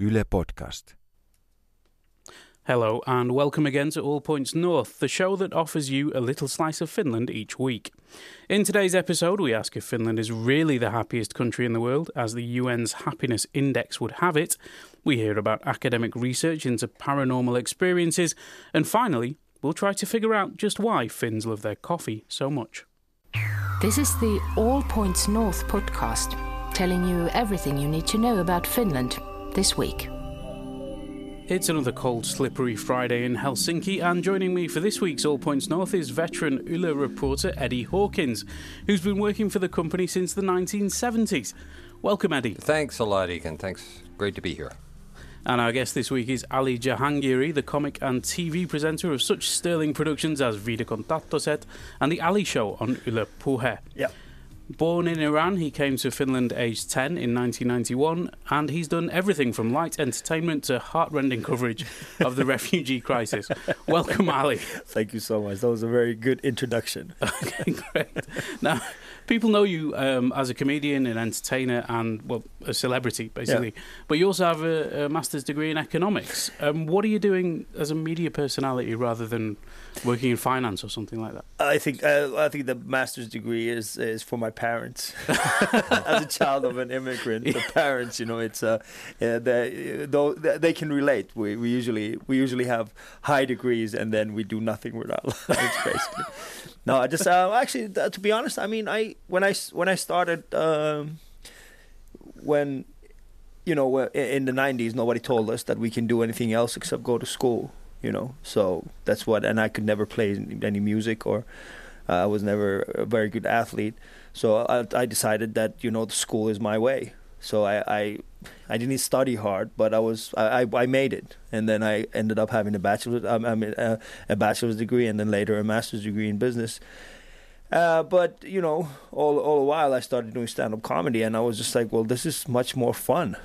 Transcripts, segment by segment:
Yle Podcast. Hello, and welcome again to All Points North, the show that offers you a little slice of Finland each week. In today's episode, we ask if Finland is really the happiest country in the world, as the UN's Happiness Index would have it. We hear about academic research into paranormal experiences, and finally, we'll try to figure out just why Finns love their coffee so much. This is the All Points North podcast, telling you everything you need to know about Finland this week. It's another cold, slippery Friday in Helsinki, and joining me for this week's All Points North is veteran Yle reporter Eddie Hawkins, who's been working for the company since the 1970s. Welcome, Eddie. Thanks a lot, Egan. Thanks. Great to be here. And our guest this week is Ali Jahangiri, the comic and TV presenter of such sterling productions as Vida Contattoset and The Ali Show on Yle Puhe. Yeah. Born in Iran, he came to Finland aged 10 in 1991, and he's done everything from light entertainment to heartrending coverage of the refugee crisis. Welcome, Ali. Thank you so much. That was a very good introduction. Okay, great. Now, people know you um, as a comedian, an entertainer, and, well, a celebrity, basically. But you also have a, a master's degree in economics. Um, what are you doing as a media personality rather than working in finance or something like that? I think uh, I think the master's degree is is for my parents. As a child of an immigrant, the parents, you know, it's uh, uh they though they can relate. We we usually we usually have high degrees and then we do nothing with our lives basically. No, I just uh, actually to be honest, I mean, I when I when I started um, when you know in the 90s nobody told us that we can do anything else except go to school you know? So that's what and i could never play any music or uh, i was never a very good athlete. So I, I decided that you know the school is my way. So i i, I didn't study hard but i was I, I made it and then i ended up having a bachelor's um, I mean, uh, a bachelor's degree and then later a master's degree in business uh, but you know, all all the while I started doing stand up comedy, and I was just like, well, this is much more fun.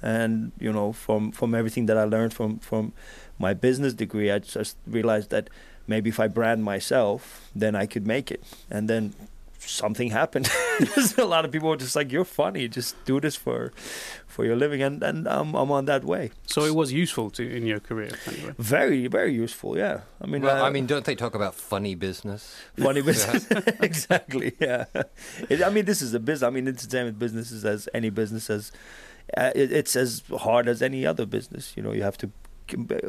And you know, from from everything that I learned from from my business degree, I just realized that maybe if I brand myself, then I could make it. And then something happened. A lot of people were just like, "You're funny. Just do this for for your living," and and um, I'm on that way. So it was useful to in your career, anyway. Very very useful. Yeah, I mean, Well, uh, I mean, don't they talk about funny business? funny business. exactly. Yeah. It, I mean, this is a business. I mean, entertainment business is as any business as uh, it, it's as hard as any other business. You know, you have to c- b-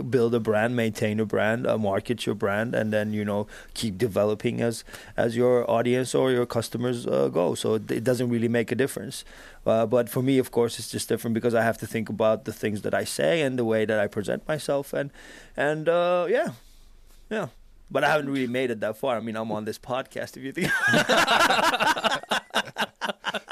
build a brand, maintain a brand, uh, market your brand, and then you know keep developing as as your audience or your customers uh, go. So it, it doesn't really make a difference. Uh, but for me, of course, it's just different because I have to think about the things that I say and the way that I present myself, and and uh, yeah, yeah. But I haven't really made it that far. I mean, I'm on this podcast. If you think,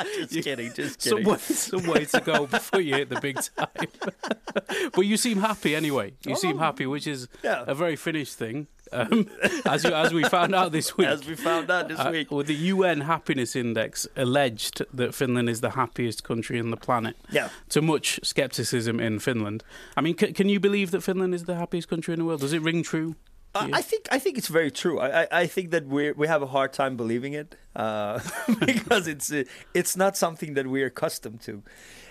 just kidding, just Some kidding. way, some way to go before you hit the big time. but you seem happy anyway. You seem happy, which is Oh. Yeah. a very Finnish thing, um, as you, as we found out this week. As we found out this Uh, week. well, the UN Happiness Index alleged that Finland is the happiest country on the planet. Yeah. To much skepticism in Finland. I mean, c- can you believe that Finland is the happiest country in the world? Does it ring true? I think I think it's very true. I I, I think that we we have a hard time believing it uh, because it's uh, it's not something that we're accustomed to.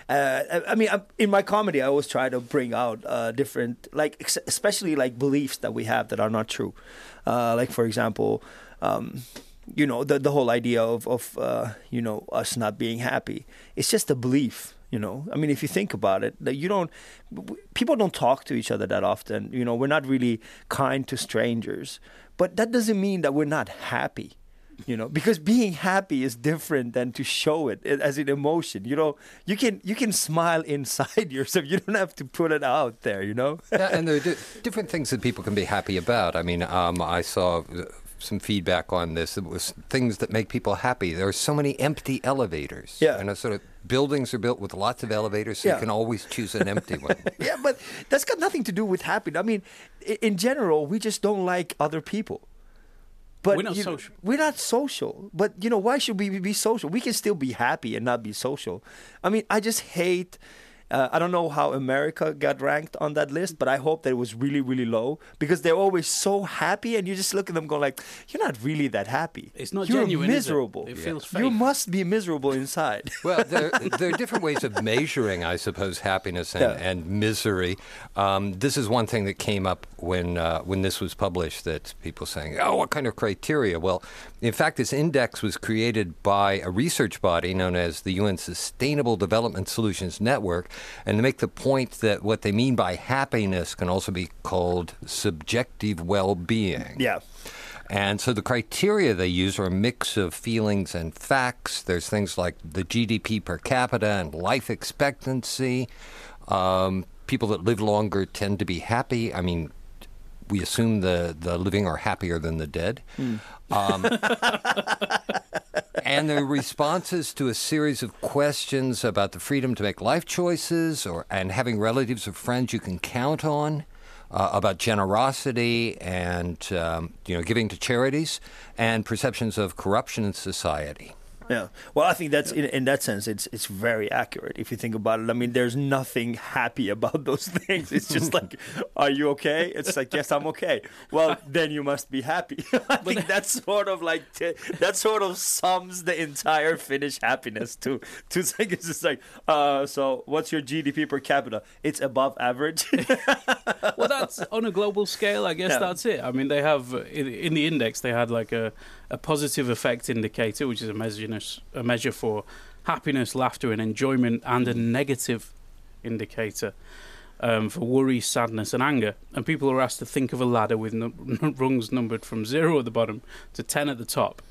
Uh, I, mean, I- in my comedy, I always try to bring out uh, different, like especially like beliefs that we have that are not true. Uh, like for example, um, you know, the the whole idea of of uh, you know us not being happy. It's just a belief. You know, I mean, if you think about it, that you don't, people don't talk to each other that often. You know, we're not really kind to strangers, but that doesn't mean that we're not happy. You know, because being happy is different than to show it as an emotion. You know, you can you can smile inside yourself. You don't have to put it out there. You know. yeah, and there are di- different things that people can be happy about. I mean, um, I saw uh, some feedback on this. It was things that make people happy. There are so many empty elevators. Yeah. And a sort of buildings are built with lots of elevators, so Yeah. you can always choose an empty one. yeah, but that's got nothing to do with happiness. I mean, in general, we just don't like other people. But We're not you- social. We're not social. But you know, why should we be social? We can still be happy and not be social. I mean, I just hate Uh, I don't know how America got ranked on that list, but I hope that it was really, really low because they're always so happy, and you just look at them going like, "You're not really that happy. It's not You're genuine, is it? miserable. It feels You fake. must be miserable inside." Well, there, there are different ways of measuring, I suppose, happiness and, Yeah. and misery. Um, this is one thing that came up when uh, when this was published. That people saying, "Oh, what kind of criteria?" Well, in fact, this index was created by a research body known as the UN Sustainable Development Solutions Network, and to make the point that what they mean by happiness can also be called subjective well-being. yeah. And so the criteria they use are a mix of feelings and facts. There's things like the GDP per capita and life expectancy. Um, people that live longer tend to be happy. I mean, we assume the, the living are happier than the dead. Um, and their responses to a series of questions about the freedom to make life choices or and having relatives or friends you can count on. Uh, about generosity and um, you know giving to charities and perceptions of corruption in society. Yeah. Well, I think that's in, in that sense, it's it's very accurate if you think about it. I mean, there's nothing happy about those things. It's just like, are you okay? It's like, yes, I'm okay. Well, then you must be happy. I think that's sort of like t- that sort of sums the entire Finnish happiness to to think it's just like, uh, so what's your GDP per capita? It's above average. well, that's on a global scale. I guess Yeah. that's it. I mean, they have in, in the index they had like a, a positive effect indicator, which is a measure a measure for happiness, laughter, and enjoyment, and a negative indicator um, for worry, sadness, and anger. And people are asked to think of a ladder with num- rungs numbered from zero at the bottom to ten at the top.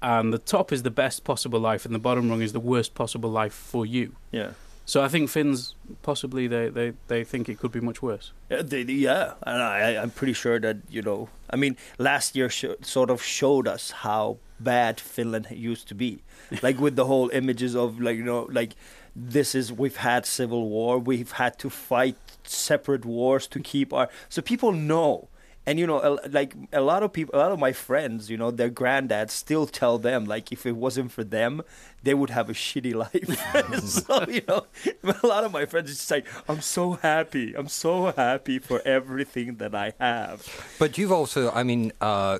And the top is the best possible life, and the bottom rung is the worst possible life for you. yeah. So I think Finns possibly they, they, they think it could be much worse. Yeah, they, yeah, and I, I'm pretty sure that you know. I mean, last year sho sort of showed us how bad Finland used to be, like with the whole images of like you know, like this is we've had civil war, we've had to fight separate wars to keep our. So people know. And you know, like a lot of people, a lot of my friends, you know, their granddads still tell them, like, if it wasn't for them, they would have a shitty life. so you know, a lot of my friends just say, "I'm so happy. I'm so happy for everything that I have." But you've also, I mean, uh,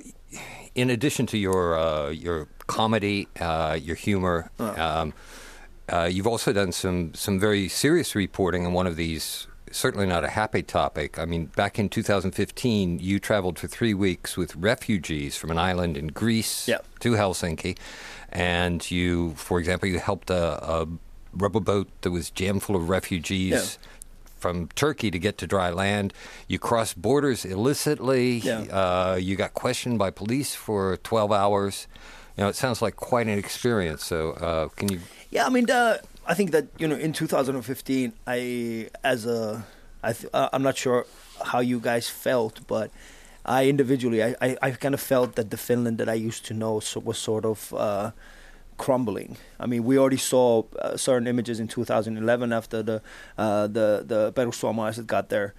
in addition to your uh, your comedy, uh, your humor, um, uh, you've also done some some very serious reporting on one of these. Certainly not a happy topic. I mean, back in 2015, you traveled for three weeks with refugees from an island in Greece Yeah. to Helsinki, and you, for example, you helped a, a rubber boat that was jammed full of refugees Yeah. From Turkey to get to dry land. You cross borders illicitly. Yeah. Uh, you got questioned by police for 12 hours. You know, it sounds like quite an experience. So, uh, can you? Yeah, I mean, the, I think that you know, in 2015, I as a, I th- uh, I'm not sure how you guys felt, but I individually, I, I, I kind of felt that the Finland that I used to know so, was sort of. Crumbling. I mean, we already saw uh, certain images in 2011 after the uh, the the Perussuomalaiset got there,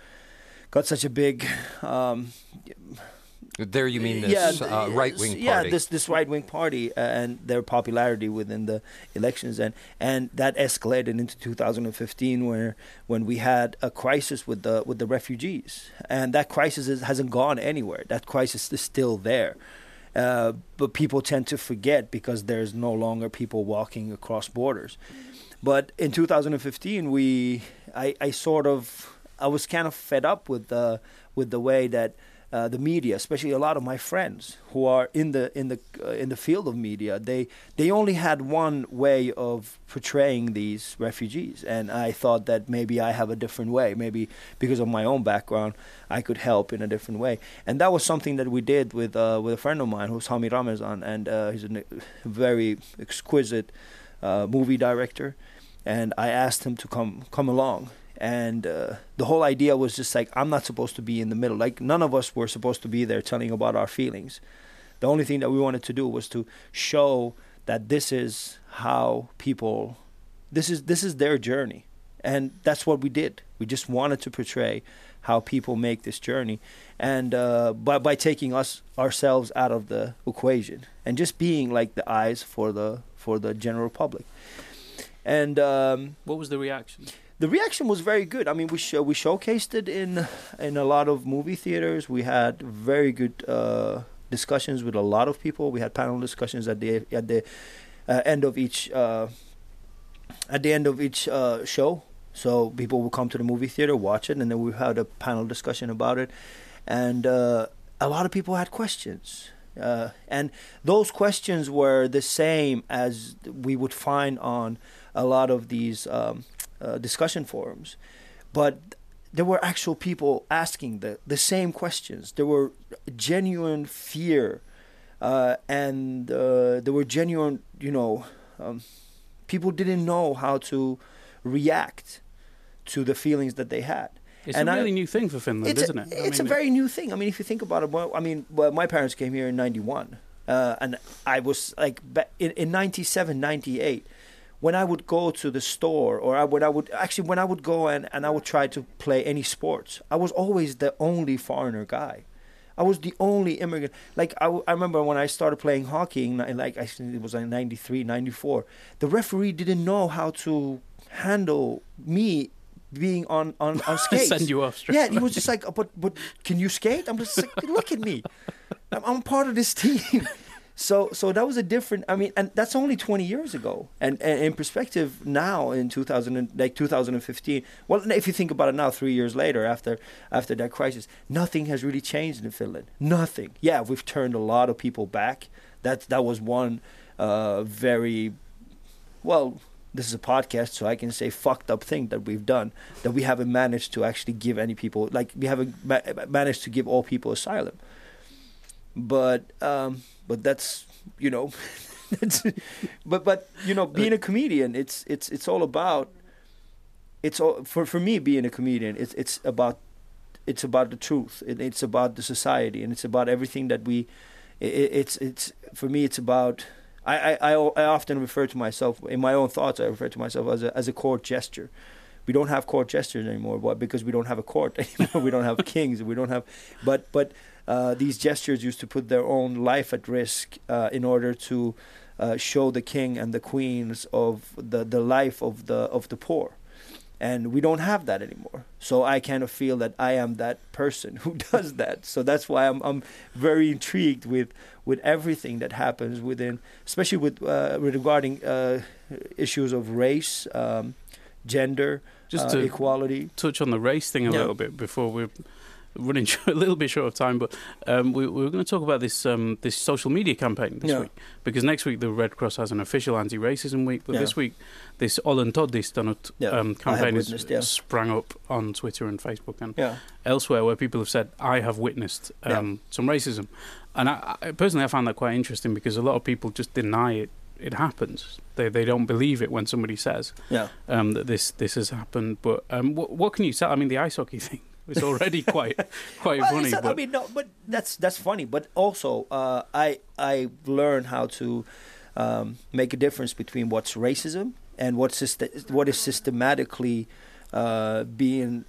got such a big um, There, you mean this yeah, uh, right wing party? yeah, this this right wing party uh, and their popularity within the elections, and and that escalated into 2015, where when we had a crisis with the with the refugees, and that crisis is, hasn't gone anywhere. That crisis is still there. Uh, but people tend to forget because there's no longer people walking across borders. But in 2015, we, I, I sort of, I was kind of fed up with the, with the way that uh, the media, especially a lot of my friends who are in the in the uh, in the field of media, they they only had one way of portraying these refugees, and I thought that maybe I have a different way. Maybe because of my own background, I could help in a different way, and that was something that we did with uh, with a friend of mine who's Hamy Ramezan, and uh, he's a very exquisite uh, movie director, and I asked him to come come along and uh, the whole idea was just like i'm not supposed to be in the middle. Like none of us were supposed to be there telling about our feelings. The only thing that we wanted to do was to show that this is how people this is this is their journey. And that's what we did. We just wanted to portray how people make this journey. And uh, by, by taking us ourselves out of the equation and just being like the eyes for the for the general public. And um, What was the reaction? The reaction was very good. I mean, we show, we showcased it in in a lot of movie theaters. We had very good uh, discussions with a lot of people. We had panel discussions at the at the uh, end of each uh, at the end of each uh, show. So people would come to the movie theater, watch it, and then we had a panel discussion about it. And uh, a lot of people had questions. Uh, and those questions were the same as we would find on a lot of these um, uh, discussion forums. But there were actual people asking the, the same questions. There were genuine fear, uh, and uh, there were genuine, you know, um, people didn't know how to react to the feelings that they had. It's And a I- really new thing for Finland, isn't a, it? I it's a mean, very new thing. I mean, if you think about it, well, I mean, well, my parents came here in 91. Uh, and I was like, in, in 97, 98, when I would go to the store, or I, when I would, actually, when I would go and, and I would try to play any sports, I was always the only foreigner guy. I was the only immigrant. Like, I, I remember when I started playing hockey, in, like, I think it was like 93, 94, the referee didn't know how to handle me being on, on, on skates. Send you off Yeah, he was just like, but but can you skate? I'm just like, look at me, I'm, I'm part of this team. So so that was a different. I mean, and that's only 20 years ago. And, and in perspective now, in 2000, and- like 2015. Well, if you think about it now, three years later, after after that crisis, nothing has really changed in Finland. Nothing. Yeah, we've turned a lot of people back. That that was one uh, very well, this is a podcast, so I can say fucked up thing that we've done that we haven't managed to actually give any people like we haven't ma- managed to give all people asylum. But um, but that's you know, that's, but but you know, being a comedian, it's it's it's all about. It's all for for me being a comedian. It's it's about it's about the truth. It, it's about the society, and it's about everything that we. It, it's it's for me. It's about. I, I, I often refer to myself in my own thoughts. I refer to myself as a as a court gesture. We don't have court gestures anymore, why? because we don't have a court anymore. we don't have kings. We don't have, but but uh, these gestures used to put their own life at risk uh, in order to uh, show the king and the queens of the the life of the of the poor and we don't have that anymore. So I kind of feel that I am that person who does that. So that's why I'm I'm very intrigued with with everything that happens within, especially with uh, regarding uh, issues of race, um, gender, Just uh, to equality. touch on the race thing a Yeah. little bit before we're running a little bit short of time, but um, we, we were going to talk about this um, this social media campaign this Yeah. week because next week the Red Cross has an official anti-racism week, but Yeah. this week this Olen Todistanut Yeah, um, campaign has yeah. sprang up on Twitter and Facebook and Yeah, elsewhere where people have said, I have witnessed um, some racism. And I, I personally, I found that quite interesting because a lot of people just deny it. It happens. They they don't believe it when somebody says yeah. um, that this this has happened. But um, what what can you say? I mean, the ice hockey thing is already quite quite Well, funny. it's not- I But mean, no, but that's that's funny. But also, uh, I I learned how to um, make a difference between what's racism and what's syst- what is systematically uh, being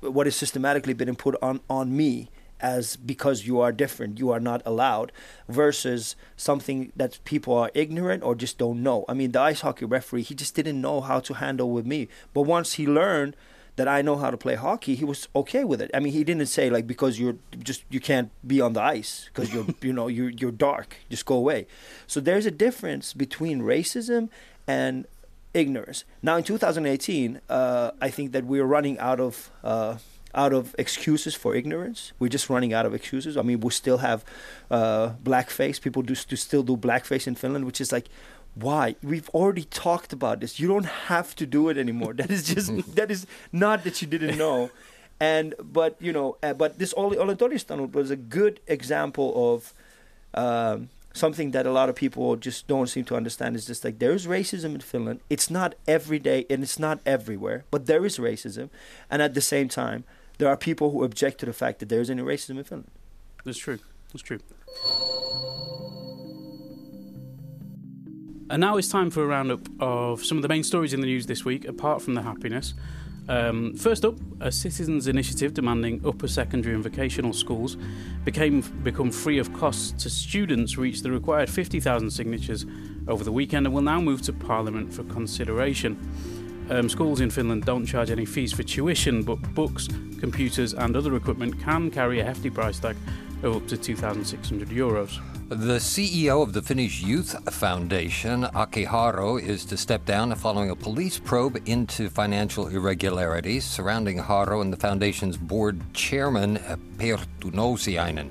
what is systematically being put on on me as because you are different, you are not allowed, versus something that people are ignorant or just don't know. I mean, the ice hockey referee, he just didn't know how to handle with me. But once he learned that I know how to play hockey, he was okay with it. I mean, he didn't say like because you're just you can't be on the ice because you're you know you're you're dark, just go away. So there's a difference between racism and ignorance. Now in 2018, uh, I think that we're running out of. Uh, out of excuses for ignorance, we're just running out of excuses. I mean, we still have uh, blackface. People do, do still do blackface in Finland, which is like, why? We've already talked about this. You don't have to do it anymore. That is just that is not that you didn't know. And but you know, uh, but this Olli Olentodistanut was a good example of um, something that a lot of people just don't seem to understand. Is just like there is racism in Finland. It's not every day and it's not everywhere, but there is racism. And at the same time, there are people who object to the fact that there is any racism in Finland. That's true. That's true. And now it's time for a roundup of some of the main stories in the news this week, apart from the happiness. Um, first up, a citizens' initiative demanding upper secondary and vocational schools became become free of cost to students reached the required 50,000 signatures over the weekend and will now move to Parliament for consideration. Um, schools in Finland don't charge any fees for tuition, but books, computers, and other equipment can carry a hefty price tag of up to 2,600 euros. The CEO of the Finnish Youth Foundation, Aki Haro, is to step down following a police probe into financial irregularities surrounding Haro and the foundation's board chairman, Perttu Nousiainen.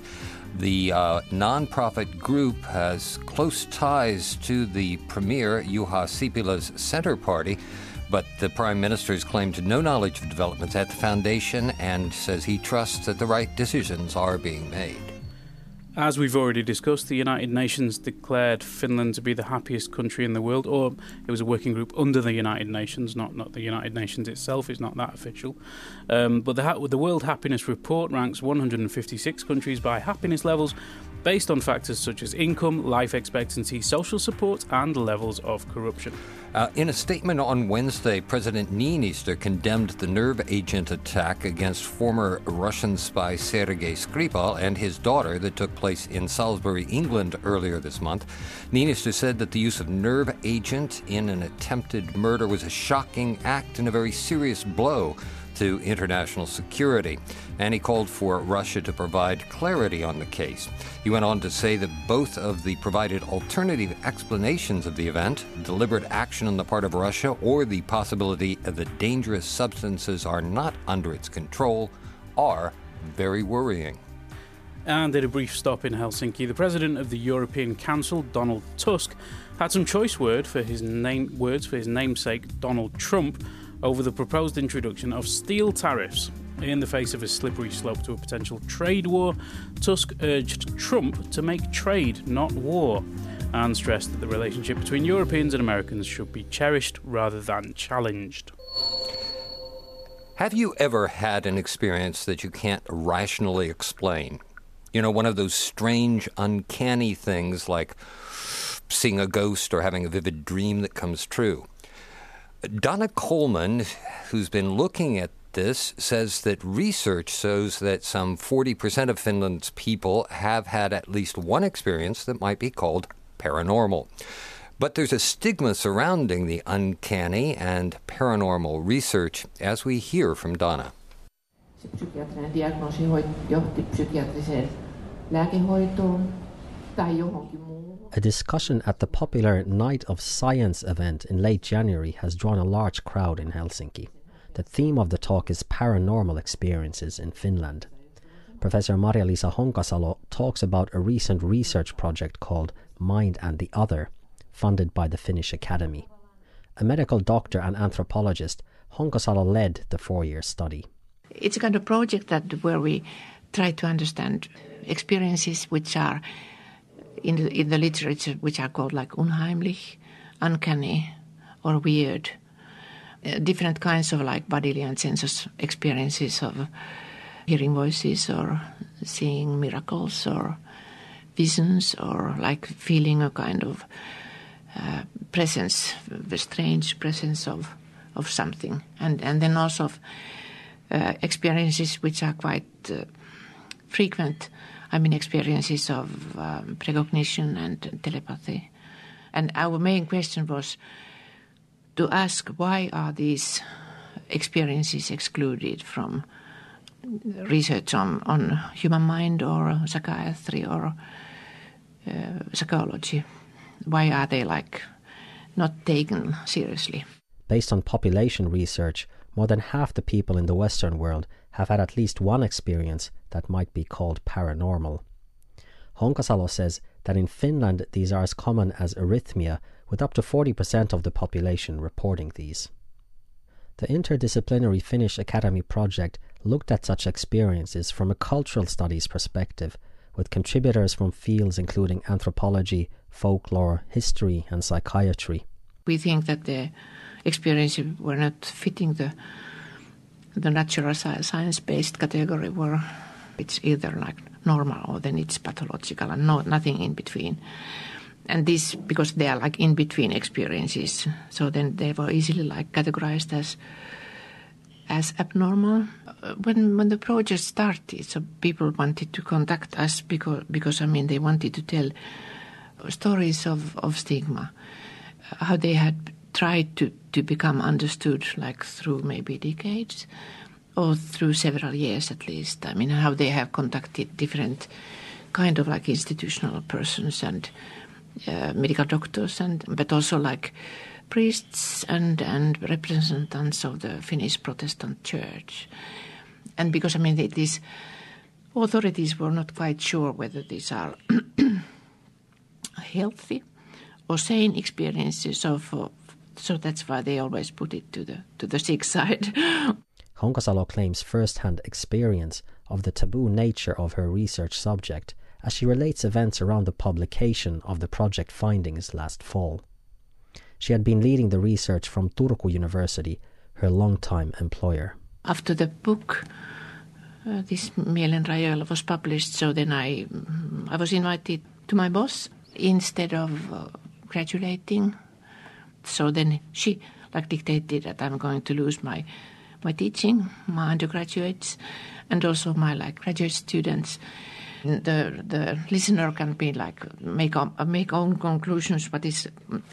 The uh, nonprofit group has close ties to the premier, Juha Sipilä's Center Party, but the Prime minister has claimed no knowledge of developments at the foundation and says he trusts that the right decisions are being made. As we've already discussed, the United Nations declared Finland to be the happiest country in the world, or it was a working group under the United Nations, not, not the United Nations itself, it's not that official. Um, but the, the World Happiness Report ranks 156 countries by happiness levels based on factors such as income, life expectancy, social support, and levels of corruption. Uh, in a statement on Wednesday, President Niinistö condemned the nerve agent attack against former Russian spy Sergei Skripal and his daughter that took place in Salisbury, England earlier this month. Niinistö said that the use of nerve agent in an attempted murder was a shocking act and a very serious blow to international security, and he called for Russia to provide clarity on the case. He went on to say that both of the provided alternative explanations of the event, deliberate action on the part of Russia, or the possibility that dangerous substances are not under its control, are very worrying. And at a brief stop in Helsinki, the president of the European Council, Donald Tusk, had some choice word for his name, words for his namesake, Donald Trump, over the proposed introduction of steel tariffs. In the face of a slippery slope to a potential trade war, Tusk urged Trump to make trade, not war, and stressed that the relationship between Europeans and Americans should be cherished rather than challenged. Have you ever had an experience that you can't rationally explain? You know, one of those strange, uncanny things like seeing a ghost or having a vivid dream that comes true. Donna Coleman, who's been looking at this, says that research shows that some 40% of Finland's people have had at least one experience that might be called paranormal. But there's a stigma surrounding the uncanny and paranormal research, as we hear from Donna. A discussion at the popular Night of Science event in late January has drawn a large crowd in Helsinki. The theme of the talk is paranormal experiences in Finland. Professor Marja-Liisa Honkasalo talks about a recent research project called Mind and the Other, funded by the Finnish Academy. A medical doctor and anthropologist, Honkasalo led the four-year study. It's a kind of project that where we try to understand experiences which are in the, in the literature which are called like unheimlich, uncanny, or weird. Uh, different kinds of like bodily and sensuous experiences of hearing voices or seeing miracles or visions or like feeling a kind of uh, presence, the strange presence of of something, and and then also uh, experiences which are quite uh, frequent I mean, experiences of um, precognition and telepathy. And our main question was to ask why are these experiences excluded from research on, on human mind or psychiatry or uh, psychology? Why are they like not taken seriously? Based on population research, more than half the people in the Western world have had at least one experience that might be called paranormal. Honkasalo says that in Finland these are as common as arrhythmia, with up to 40% of the population reporting these. The interdisciplinary Finnish Academy project looked at such experiences from a cultural studies perspective, with contributors from fields including anthropology, folklore, history, and psychiatry. We think that the experiences were not fitting the the natural science based category where it's either like normal or then it's pathological and no, nothing in between. And this because they are like in between experiences, so then they were easily like categorized as as abnormal. When when the project started, so people wanted to contact us because because I mean they wanted to tell stories of, of stigma, how they had tried to to become understood like through maybe decades or through several years at least. I mean, how they have contacted different kind of like institutional persons and uh, medical doctors, and but also like priests and and representatives of the Finnish Protestant Church. And because I mean, these authorities were not quite sure whether these are healthy or sane experiences. For, so that's why they always put it to the to the sick side. Honkasalo claims first-hand experience of the taboo nature of her research subject as she relates events around the publication of the project findings last fall. She had been leading the research from Turku University, her longtime employer. After the book, uh, this Mielenrajoilla was published, so then I, mm, I was invited to my boss instead of uh, graduating. So then she like dictated that I'm going to lose my my teaching, my undergraduates, and also my like graduate students the the listener can be like make make own conclusions, but is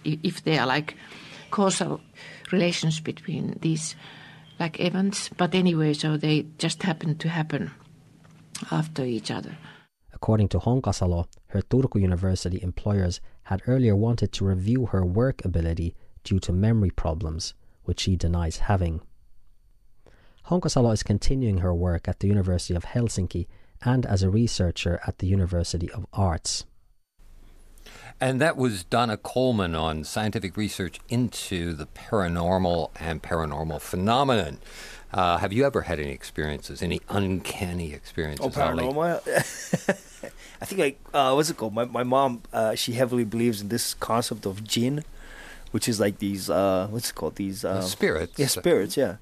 if they are like causal relations between these like events. But anyway, so they just happen to happen after each other. According to Honkasalo, her Turku University employers had earlier wanted to review her work ability due to memory problems, which she denies having. Honkasalo is continuing her work at the University of Helsinki and as a researcher at the University of Arts. And that was Donna Coleman on scientific research into the paranormal and paranormal phenomenon. Uh, have you ever had any experiences, any uncanny experiences? Oh, paranormal? I think like uh, what's it called? My my mom, uh, she heavily believes in this concept of jinn, which is like these uh, what's it called? These uh, spirits. Yeah, spirits. Yeah,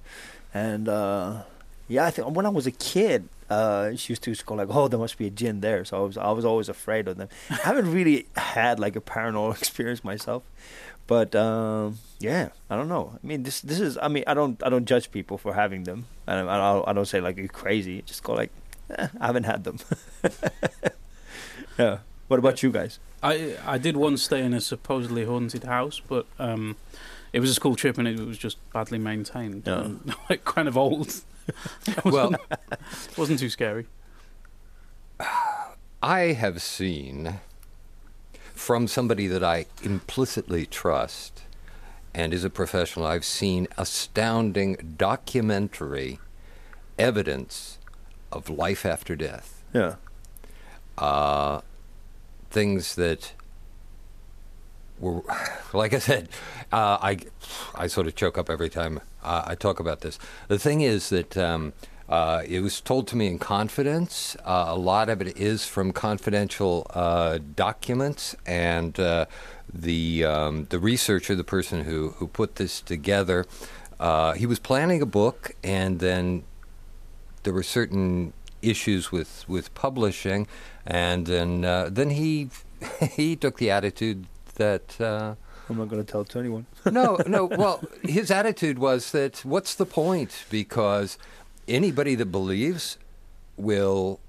and uh, yeah, I think when I was a kid, uh, she used to go like, "Oh, there must be a gin there." So I was I was always afraid of them. I haven't really had like a paranormal experience myself, but um, yeah, I don't know. I mean, this this is. I mean, I don't I don't judge people for having them, and I, I, I don't say like you're crazy. Just go like, eh, I haven't had them. yeah. What about you guys? I I did once stay in a supposedly haunted house, but um, it was a school trip and it was just badly maintained, yeah. and, like kind of old. well, wasn't too scary. I have seen from somebody that I implicitly trust and is a professional, I've seen astounding documentary evidence of life after death. Yeah. Uh, things that were, like I said, uh, I, I sort of choke up every time uh, I talk about this. The thing is that um, uh, it was told to me in confidence. Uh, a lot of it is from confidential uh, documents, and uh, the um, the researcher, the person who who put this together, he was planning a book, and then there were certain issues with with publishing, and then uh, then he he took the attitude that uh, I'm not going to tell it to anyone. no, no. Well, his attitude was that what's the point? Because anybody that believes will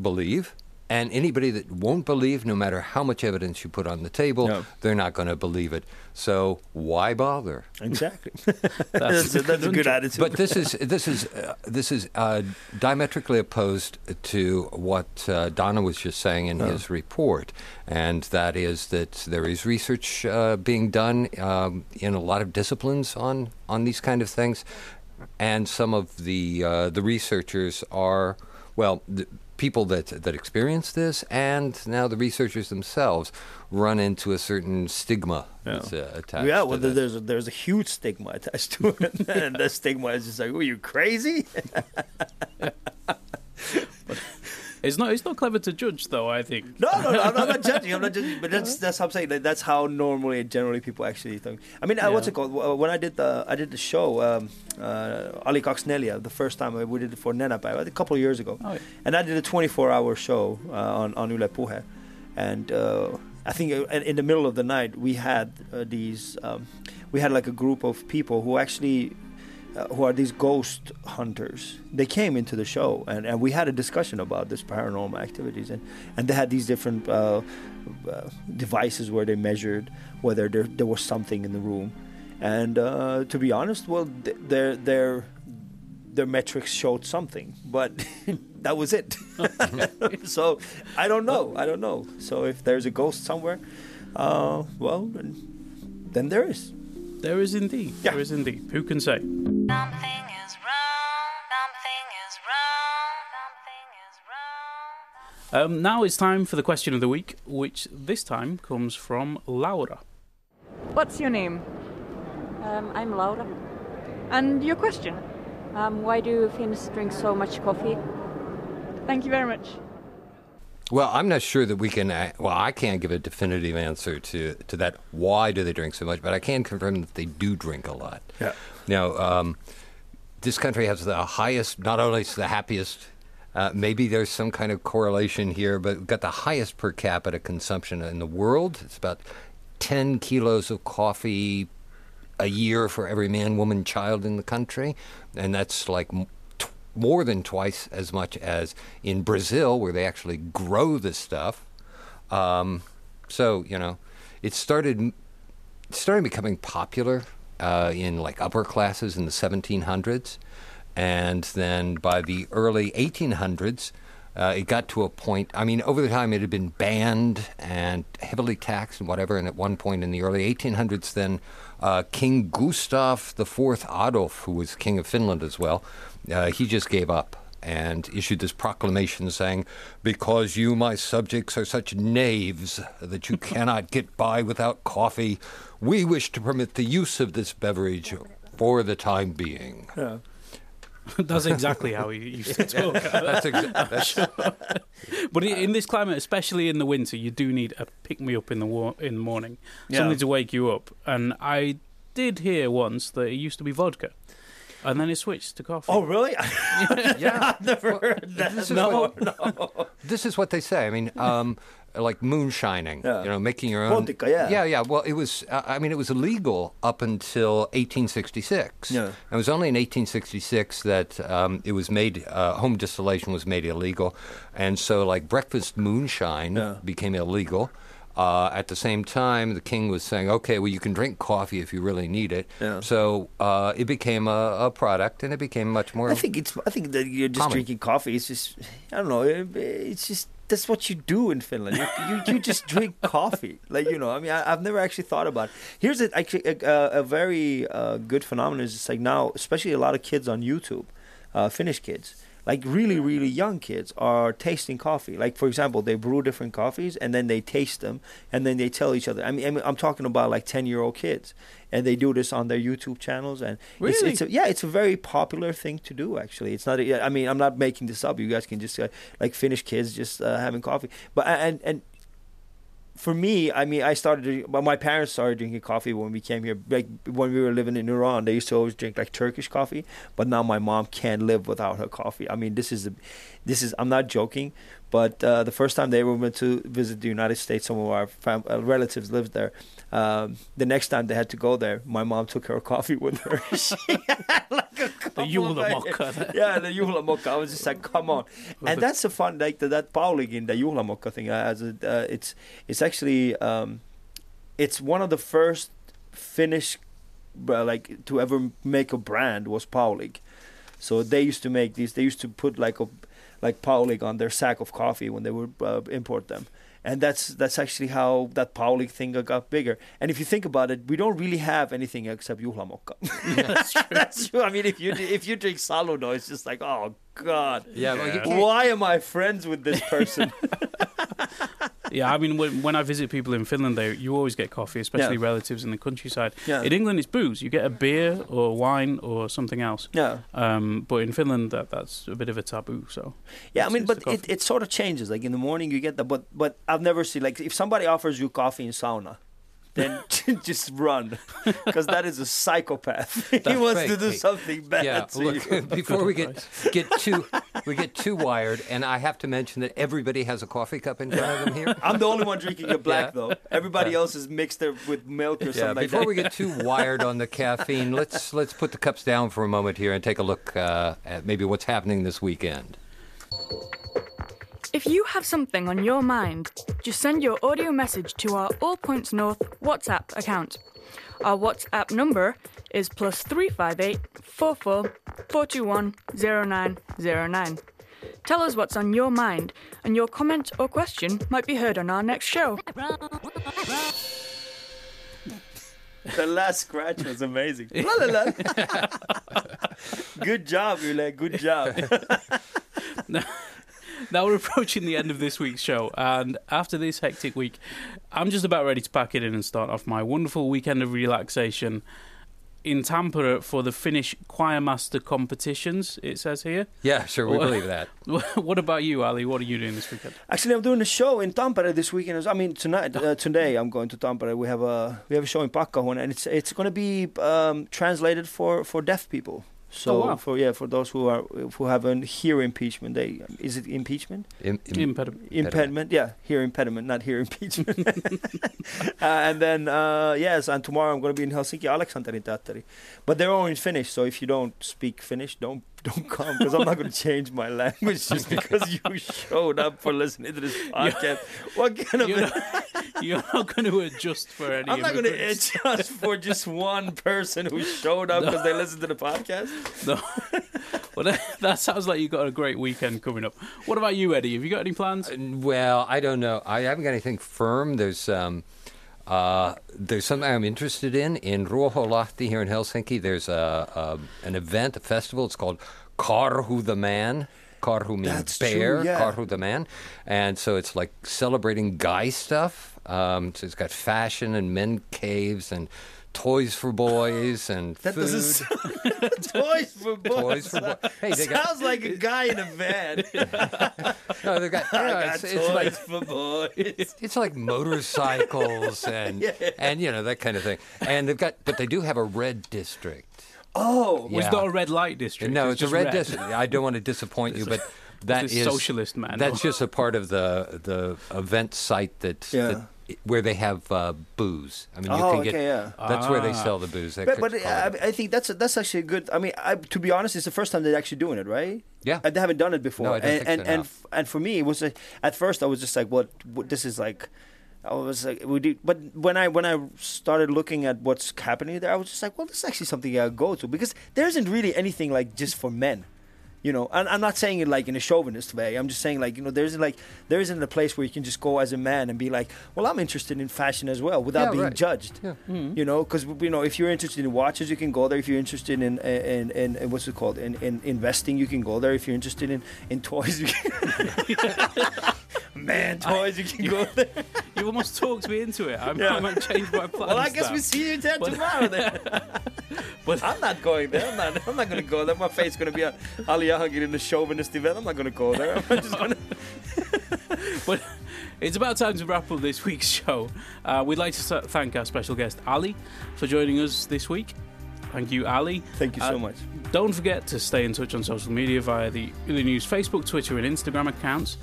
believe, and anybody that won't believe, no matter how much evidence you put on the table, no. they're not going to believe it. So why bother? Exactly. that's, that's, that's a good attitude. But this is this is uh, this is uh, diametrically opposed to what uh, Donna was just saying in oh. his report, and that is that there is research uh, being done um, in a lot of disciplines on on these kind of things, and some of the uh, the researchers are well. The, people that that experience this and now the researchers themselves run into a certain stigma yeah. that's uh, attached. Yeah, well, there's a, there's a huge stigma attached to it, and the stigma is just like, "Oh, you crazy?" It's not. It's not clever to judge, though. I think. No, no, no I'm, not, judging. I'm not judging. But that's that's how I'm saying. Like, that's how normally, generally, people actually think. I mean, uh, yeah. what's it called? When I did the I did the show, um, uh, Ali Cox Nelia, the first time we did it for Nenäpäivä, a couple of years ago, oh, yeah. and I did a 24-hour show uh, on on Yle Puhe, and. Uh, I think uh, in the middle of the night we had uh, these um, we had like a group of people who actually uh, who are these ghost hunters. They came into the show, and, and we had a discussion about this paranormal activities, and, and they had these different uh, uh, devices where they measured whether there, there was something in the room. and uh, to be honest, well, th- their their their metrics showed something, but that was it. so I don't know. I don't know. So if there's a ghost somewhere, uh, well, then there is. There is indeed. Yeah. There is indeed. Who can say? Something is wrong. Something is wrong. Something is wrong. Um, now it's time for the question of the week, which this time comes from Laura. What's your name? Um, I'm Laura. And your question? Um, why do Finns drink so much coffee? Thank you very much. Well, I'm not sure that we can. uh, Well, I can't give a definitive answer to, to that. Why do they drink so much? But I can confirm that they do drink a lot. Yeah. Now, um, this country has the highest, not only the happiest, uh, maybe there's some kind of correlation here, but we've got the highest per capita consumption in the world. It's about 10 kilos of coffee a year for every man, woman, child in the country. And that's like more than twice as much as in Brazil, where they actually grow this stuff. Um, so, you know, it started it started becoming popular uh, in like upper classes in the 1700s, and then by the early 1800s, uh, it got to a point. I mean, over the time, it had been banned and heavily taxed and whatever. And at one point in the early 1800s, then uh, King Gustav IV Adolf, who was king of Finland as well, uh, he just gave up and issued this proclamation saying, Because you, my subjects, are such knaves that you cannot get by without coffee, we wish to permit the use of this beverage for the time being. Yeah. That's exactly how he used to talk. That's, exa- that's But in this climate, especially in the winter, you do need a pick me up in the war- in the morning, Yeah. something to wake you up. And I did hear once that it used to be vodka, and then it switched to coffee. Oh, really? yeah. I've never heard that. This is, no, what, no. this is what they say. I mean, um, like moonshining, Yeah. you know, making your own. Vodka, yeah. Yeah, yeah. Well, it was, uh, I mean, it was illegal up until 1866. Yeah. It was only in 1866 that um, it was made, uh, home distillation was made illegal. And so, like, breakfast moonshine Yeah. became illegal. Uh, at the same time, the king was saying, okay, well, you can drink coffee if you really need it. Yeah. So uh, it became a, a product and it became much more. I think it's. I think that you're just Common. drinking coffee. It's just. I don't know. it- It's just that's what you do in Finland. You you, you just drink coffee. Like you know. I mean, I, I've never actually thought about. It. Here's a, actually a, a very uh, good phenomenon. Is it's like now, especially a lot of kids on YouTube, uh, Finnish kids. Like really, really young kids are tasting coffee. Like for example, they brew different coffees and then they taste them and then they tell each other. I mean, I mean I'm talking about like ten year old kids, and they do this on their YouTube channels. And it's, Really? it's a, yeah, it's a very popular thing to do. Actually, it's not. A, I mean, I'm not making this up. You guys can just uh, like Finnish kids just uh, having coffee. But and and for me, I mean, I started. my parents started drinking coffee when we came here. Like when we were living in Iran, they used to always drink like Turkish coffee. But now my mom can't live without her coffee. I mean, this is a, this is. I'm not joking. But uh, the first time they ever went to visit the United States, some of our fam- uh, relatives lived there. Um, the next time they had to go there, my mom took her coffee with her. like a The of Juhla Yeah, the Mokka. I was just like, come on. And that's the fun, like the, that Pauligin, the Juhla Mokka thing. Uh, as a, uh, it's it's actually um, it's one of the first Finnish uh, like to ever make a brand was Paulig. So they used to make these. They used to put like a like Paulig on their sack of coffee when they would uh, import them. And that's that's actually how that Paulig thing got bigger. And if you think about it, we don't really have anything except juhlamokka. That's true. that's true. I mean, if you if you drink Saludo, it's just like, oh god, Yeah, well, why am I friends with this person? Yeah, I mean, when, when I visit people in Finland, they you always get coffee, especially Yeah. relatives in the countryside. Yeah. In England, it's booze. You get a beer or wine or something else. yeah. Um, but in Finland, that that's a bit of a taboo. So Yeah, I mean, but it, it sort of changes. Like in the morning, you get that, but but I've never seen like if somebody offers you coffee in sauna, then just run, because that is a psychopath. he That's wants fake. to do something bad Yeah, to look, you. before we get get too we get too wired, and I have to mention that everybody has a coffee cup in front of them here. I'm the only one drinking it black Yeah. though. Everybody else is mixed it with milk or Yeah, something like before that. we get too wired on the caffeine, let's let's put the cups down for a moment here and take a look uh, at maybe what's happening this weekend. If If you have something on your mind, just send your audio message to our All Points North WhatsApp account. Our WhatsApp number is plus 358 44 421 0909. Tell us what's on your mind, and your comment or question might be heard on our next show. The last scratch was amazing. La, la, la. good job, Ule. Good job. Now we're approaching the end of this week's show, and after this hectic week, I'm just about ready to pack it in and start off my wonderful weekend of relaxation in Tampere for the Finnish Choir Master competitions, it says here. Yeah, sure, we Well- believe that. what about you, Ali? What are you doing this weekend? Actually, I'm doing a show in Tampere this weekend. I mean, tonight, uh, today, I'm going to Tampere. We have a we have a show in Pakkahuone, and it's it's going to be um, translated for for deaf people. So Oh, wow. for yeah, for those who are who have a hear impeachment, they is it impeachment? Im- im- Impediment. impediment yeah hear impediment not hear impeachment uh, and then uh, yes and tomorrow i'm going to be in helsinki aleksanterin teatteri but they're all in finnish so if you don't speak finnish don't don't come because i'm not going to change my language just because you showed up for listening to this podcast what kind of You're not, you're not going to adjust for any. i'm not going to adjust for just one person who showed up because they listened to the podcast No. well, that, that sounds like you've got a great weekend coming up. What about you, Eddie? Have you got any plans? Well, I don't know. I haven't got anything firm. There's um, uh, there's something I'm interested in in Ruoholahti here in Helsinki. There's a, a an event, a festival. It's called Karhu the Man. Karhu means That's true, bear. yeah. Karhu the Man, and so it's like celebrating guy stuff. Um, so it's got fashion and men caves and toys for boys and that food. doesn't sound toys for boys Toys for boys. Hey, they got sounds like a guy in a van no, they got. you know, got it's, it's toys like for boys It's like motorcycles and and you know that kind of thing. And they've got, but they do have a red district. Oh, Well, It's not a red light district. no, it's it's, a just red, district. I don't want to disappoint you, but that is this socialist man. That's just a part of the the event site that, Yeah. that where they have uh, booze. I mean, you Oh, can okay, get. yeah. That's where they Ah. sell the booze. They but, but I, I think that's that's actually a good. I mean, I, to be honest, it's the first time they're actually doing it, right? Yeah. Uh, they haven't done it before. No, I don't and think and so, and, f- and for me, it was like, at first I was just like, what, what this is like. I was like, we did, but when I when I started looking at what's happening there, I was just like, well, this is actually something I'll go to because there isn't really anything like just for men. You know, and I'm not saying it like in a chauvinist way. I'm just saying like you know, there isn't like there isn't a place where you can just go as a man and be like, well, I'm interested in fashion as well without Yeah, being right. judged. Yeah. Mm-hmm. Mm-hmm. You know, because you know, if you're interested in watches, you can go there. If you're interested in in, in, in what's it called in, in investing, you can go there. If you're interested in in toys, you can man toys, you can go there. You almost talked me into it. I'm, Yeah. I might change my plans. Well, I guess now. we see you there tomorrow. Then But I'm not going there. I'm not. I'm not going to go there. My face is going to be on Ali Jahangiri in the chauvinist event. I'm not going to go there. I'm just going to. But it's about time to wrap up this week's show. Uh, we'd like to thank our special guest, Ali, for joining us this week. Thank you, Ali. Thank you so Uh, much. Don't forget to stay in touch on social media via the Yle News Facebook, Twitter, and Instagram accounts.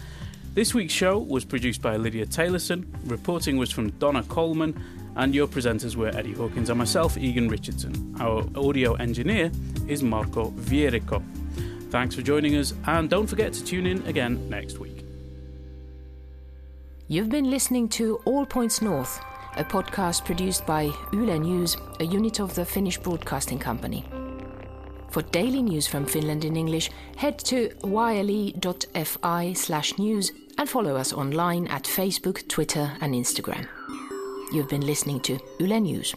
This week's show was produced by Lydia Taylorson, reporting was from Donna Coleman, and your presenters were Eddie Hawkins and myself, Egan Richardson. Our audio engineer is Marco Vierikko. Thanks for joining us, and don't forget to tune in again next week. You've been listening to All Points North, a podcast produced by Yle News, a unit of the Finnish Broadcasting Company. For daily news from Finland in English, head to yle.fi slash news and follow us online at Facebook, Twitter, and Instagram. You've been listening to Yle News.